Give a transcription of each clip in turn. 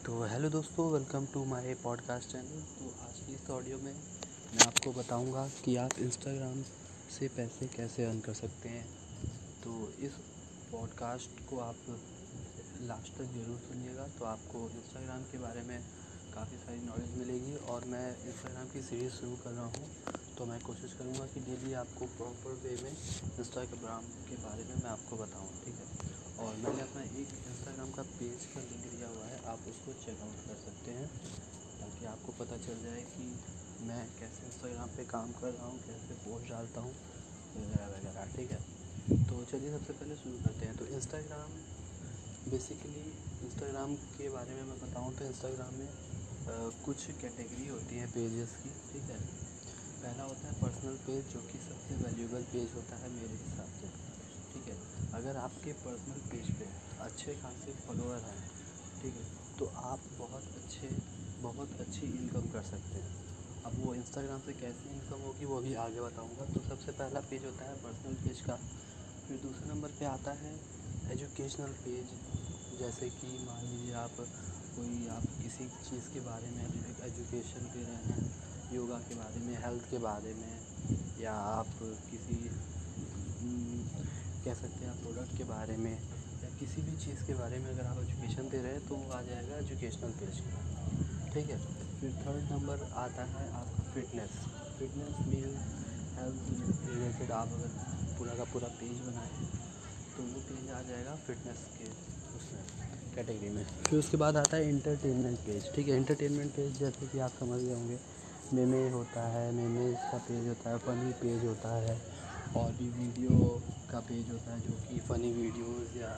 तो हेलो दोस्तों, welcome to my podcast channel. तो आज की इस ऑडियो में मैं आपको बताऊँगा कि आप इंस्टाग्राम से पैसे कैसे अर्न कर सकते हैं। तो इस पॉडकास्ट को आप लास्ट तक ज़रूर सुनिएगा। तो आपको इंस्टाग्राम के बारे में काफ़ी सारी नॉलेज मिलेगी और मैं इंस्टाग्राम की सीरीज़ शुरू कर रहा हूँ। तो मैं कोशिश करूँगा कि डेली आपको प्रॉपर वे में इंस्टाग्राम के बारे में मैं आपको बताऊँ, ठीक है? और मैंने अपना इंस्टाग्राम का पेज का लिंक दिया हुआ है आप उसको चेकआउट कर सकते हैं ताकि आपको पता चल जाए कि मैं कैसे इंस्टाग्राम पे काम कर रहा हूँ कैसे पोस्ट डालता हूँ वगैरह वगैरह ठीक है? तो चलिए सबसे पहले शुरू करते हैं। तो इंस्टाग्राम बेसिकली इंस्टाग्राम के बारे में मैं बताऊँ तो इंस्टाग्राम में आ, कुछ कैटेगरी होती है पेजेस की ठीक है? पहला होता है पर्सनल पेज जो कि सबसे वैल्यूबल पेज होता है मेरे हिसाब से। अगर आपके पर्सनल पेज पे अच्छे खासे फॉलोअर हैं, ठीक है तो आप बहुत अच्छे, बहुत अच्छी इनकम कर सकते हैं। अब वो इंस्टाग्राम से कैसी इनकम होगी वो भी आगे बताऊँगा। तो सबसे पहला पेज होता है पर्सनल पेज का। फिर दूसरे नंबर पे आता है एजुकेशनल पेज जैसे कि मान लीजिए आप कोई, आप किसी चीज़ के बारे में एजुकेशन दे रहे हैं, योगा के बारे में हेल्थ के बारे में, या आप किसी कह सकते हैं आप प्रोडक्ट के बारे में या किसी भी चीज़ के बारे में अगर आप एजुकेशन दे रहे हैं तो वो आ जाएगा एजुकेशनल पेज ठीक है? फिर थर्ड नंबर आता है आपका fitness fitness mean health related आप अगर पूरा का पूरा पेज बनाए तो वो पेज आ जाएगा फिटनेस के उसमें कैटेगरी में। फिर उसके बाद आता है इंटरटेनमेंट पेज ठीक है? इंटरटेनमेंट पेज जैसे कि आप समझ गए होंगे मेमे होता है मेमे का पेज होता है फ़नी पेज होता है। और भी वीडियो का पेज होता है जो कि फ़नी वीडियोस या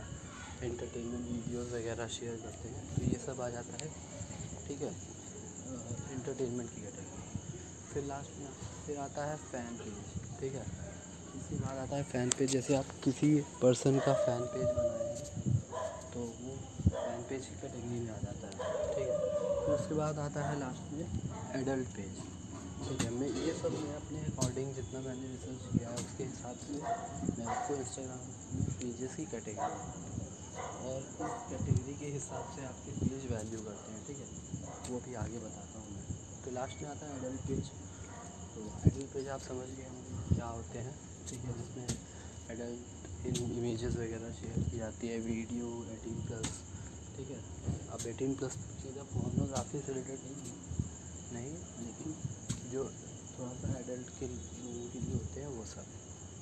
एंटरटेनमेंट वीडियोस वगैरह शेयर करते हैं। तो ये सब आ जाता है, ठीक है? इंटरटेनमेंट की कैटेगरी फिर लास्ट में, फिर आता है फ़ैन पेज ठीक है? इसके बाद आता है फ़ैन पेज जैसे आप किसी पर्सन का फ़ैन पेज बनाए तो वो फ़ैन पेज की कैटेगरी में आ जाता है, ठीक है? फिर उसके बाद आता है लास्ट में एडल्ट पेज ठीक है, मैं ये सब मैं अपने अकॉर्डिंग जितना मैंने रिसर्च किया है, उसके हिसाब से मैं आपको इंस्टाग्राम पेजेस की कैटेगरी और उस कैटेगरी के हिसाब से आपके पेज वैल्यू करते हैं, ठीक है? वो भी आगे बताता हूँ मैं। तो लास्ट में आता है एडल्ट पेज तो एडल्ट पेज आप समझ गए क्या होते हैं, ठीक है? जिसमें एडल्ट इन इमेजेस वगैरह शेयर की जाती है वीडियो एटीन प्लस ठीक है? अब एटीन प्लस चीज़ें फोनोग्राफी से रिलेटेड नहीं नहीं लेकिन जो थोड़ा सा एडल्ट के लोगों के लिए होते हैं वो सब,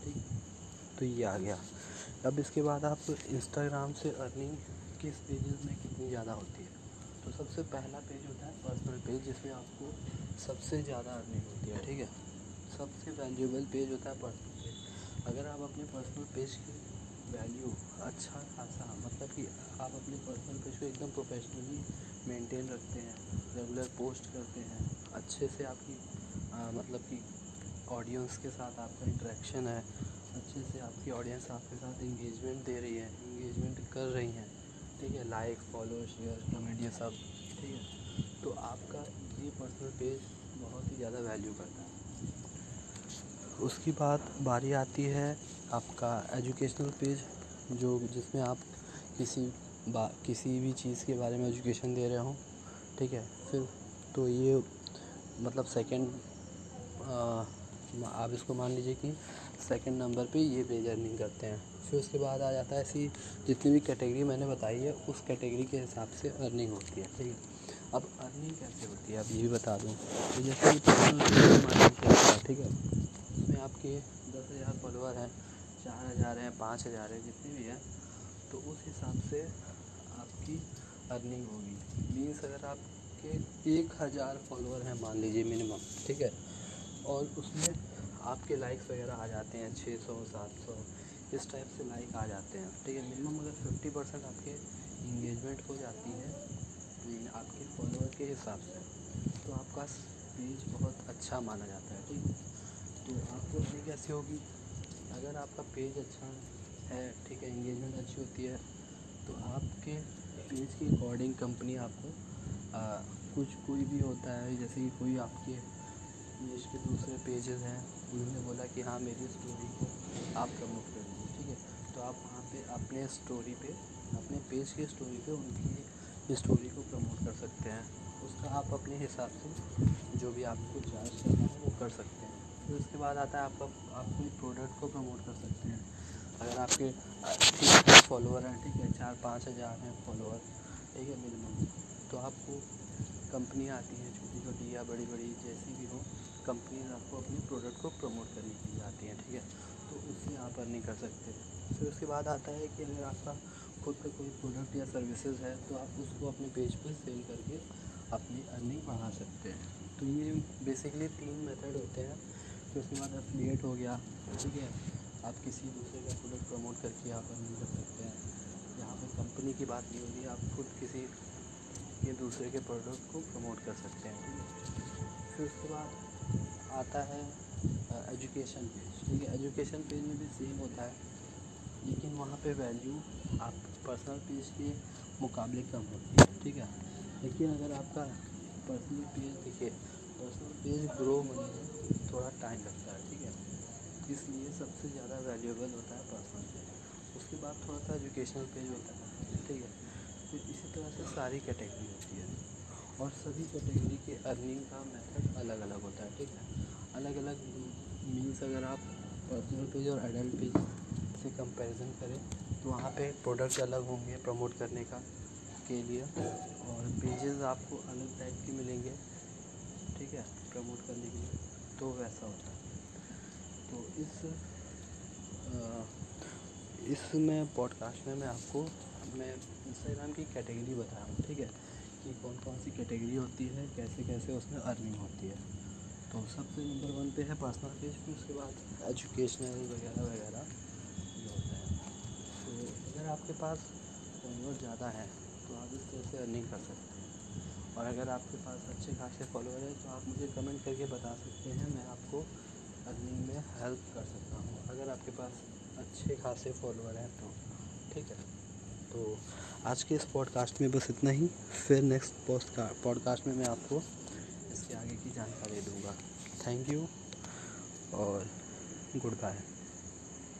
ठीक? तो ये आ गया। अब इसके बाद आप इंस्टाग्राम से अर्निंग किस पेजेस में कितनी ज़्यादा होती है? तो सबसे पहला पेज होता है पर्सनल पेज जिसमें आपको सबसे ज़्यादा अर्निंग होती है, ठीक है? सबसे वैल्यूएबल पेज होता है पर्सनल पेज अगर आप अपने पर्सनल पेज की वैल्यू अच्छा खासा मतलब कि आप अपने पर्सनल पेज को एकदम प्रोफेशनली मेंटेन रखते हैं रेगुलर पोस्ट करते हैं, अच्छे से आपकी मतलब कि ऑडियंस के साथ आपका इंटरेक्शन है, अच्छे से आपकी ऑडियंस आपके साथ इंगेजमेंट दे रही है इंगेजमेंट कर रही हैं, ठीक है? लाइक फॉलो शेयर कमेंट ये सब, ठीक है? तो आपका ये पर्सनल पेज बहुत ही ज़्यादा वैल्यू करता है। उसकी बाद बारी आती है आपका एजुकेशनल पेज जो जिसमें आप किसी बा, किसी भी चीज़ के बारे में एजुकेशन दे रहे हो, ठीक है? फिर तो ये मतलब सेकंड आप इसको मान लीजिए कि सेकंड नंबर पे ये पेज अर्निंग करते हैं। फिर उसके बाद आ जाता है ऐसी जितनी भी कैटेगरी मैंने बताई है, उस कैटेगरी के हिसाब से अर्निंग होती है, ठीक है? अब अर्निंग कैसे होती है अब ये भी बता दूँ। तो जैसे ठीक है? इसमें आपके दस हज़ार फॉलोअर हैं, चार हज़ार हैं, पाँच हज़ार हैं, जितने भी हैं तो उस हिसाब से आपकी अर्निंग होगी। मीन्स अगर आपके एक हज़ार फॉलोअर हैं, मान लीजिए मिनिमम ठीक है? और उसमें आपके लाइक्स वगैरह आ जाते हैं छः सौ सात सौ इस टाइप से लाइक आ जाते हैं। ठीक है मिनिमम अगर फिफ्टी परसेंट आपके इंगेजमेंट हो जाती है आपके फॉलोअर के हिसाब से तो आपका पेज बहुत अच्छा माना जाता है। ठीक है तो आपको अर्निंग कैसे होगी अगर आपका पेज अच्छा है ठीक है इंगेजमेंट अच्छी होती है तो आपके पेज के अकॉर्डिंग कंपनी आपको आ, कुछ कोई भी होता है जैसे कि कोई आपके पेज के दूसरे पेजेस हैं। उन्होंने बोला कि हाँ मेरी स्टोरी को आप प्रमोट कर दीजिए, ठीक है? तो आप वहाँ पे अपने स्टोरी पे, अपने पेज की स्टोरी पे उनकी स्टोरी को प्रमोट कर सकते हैं। उसका आप अपने हिसाब से जो भी आपको चार्ज करना है, वो कर सकते हैं। फिर उसके बाद आता है, आप कोई प्रोडक्ट को प्रमोट कर सकते हैं। अगर आपके फॉलोअर हैं, ठीक है? चार, पाँच हज़ार हैं फॉलोअर ठीक है? मिनिमम तो आपको कंपनी आती हैं छोटी छोटी या बड़ी बड़ी जैसी भी हो कंपनी आपको अपने प्रोडक्ट को प्रमोट करने के लिए आती हैं, ठीक है? तो उससे आप अर्निंग कर सकते फिर उसके बाद आता है कि अगर आपका खुद का कोई प्रोडक्ट या सर्विसेज़ है तो आप उसको अपने पेज पर सेल करके अपनी अर्निंग बढ़ा सकते हैं। तो ये बेसिकली तीन मेथड होते हैं। फिर उसके बाद एफिलिएट हो गया, ठीक है? आप किसी दूसरे का प्रोडक्ट प्रमोट करके आप अर्निंग कर सकते हैं। यहाँ पर कंपनी की बात नहीं होगी आप खुद किसी के दूसरे के प्रोडक्ट को प्रमोट कर सकते है? फिर उसके बाद आता है एजुकेशन पेज ठीक है एजुकेशन पेज में भी सेम होता है। लेकिन वहाँ पे वैल्यू आप पर्सनल पेज के मुकाबले कम होती है, ठीक है? लेकिन अगर आपका पर्सनल पेज देखिए पर्सनल पेज ग्रो होने में थोड़ा टाइम लगता है, ठीक है? इसलिए सबसे ज़्यादा वैल्यूएबल होता है पर्सनल पेज उसके बाद थोड़ा सा एजुकेशनल पेज होता है, ठीक है? फिर इसी तरह से सारी कैटेगरी होती है। और सभी कैटेगरी के अर्निंग का मेथड अलग अलग होता है, ठीक है? अलग अलग मीन्स अगर आप पर्सनल पेज और एडल्ट पेज से कंपैरिजन करें तो वहाँ पे प्रोडक्ट अलग होंगे प्रमोट करने का, के लिए। और पेजेस आपको अलग टाइप के मिलेंगे, ठीक है? प्रमोट करने के लिए। तो वैसा होता है। तो इस इसमें पॉडकास्ट में मैं आपको, मैं इंस्टाग्राम की कैटेगरी बता रहा हूँ, ठीक है? कि कौन कौन सी कैटेगरी होती है कैसे कैसे उसमें अर्निंग होती है। तो सबसे नंबर वन पे है पर्सनल पेज फिर उसके बाद एजुकेशनल वगैरह वगैरह जो होता है। तो अगर आपके पास फॉलोअर ज़्यादा है तो आप इस तरह से अर्निंग कर सकते हैं। और अगर आपके पास अच्छे खासे फॉलोअर हैं तो आप मुझे कमेंट करके बता सकते हैं, मैं आपको अर्निंग में हेल्प कर सकता हूँ। अगर आपके पास अच्छे खासे फॉलोअर हैं तो ठीक है। तो आज के इस पॉडकास्ट में बस इतना ही। फिर नेक्स्ट पोस्ट पॉडकास्ट में मैं आपको इसके आगे की जानकारी दूँगा। थैंक यू और गुड बाय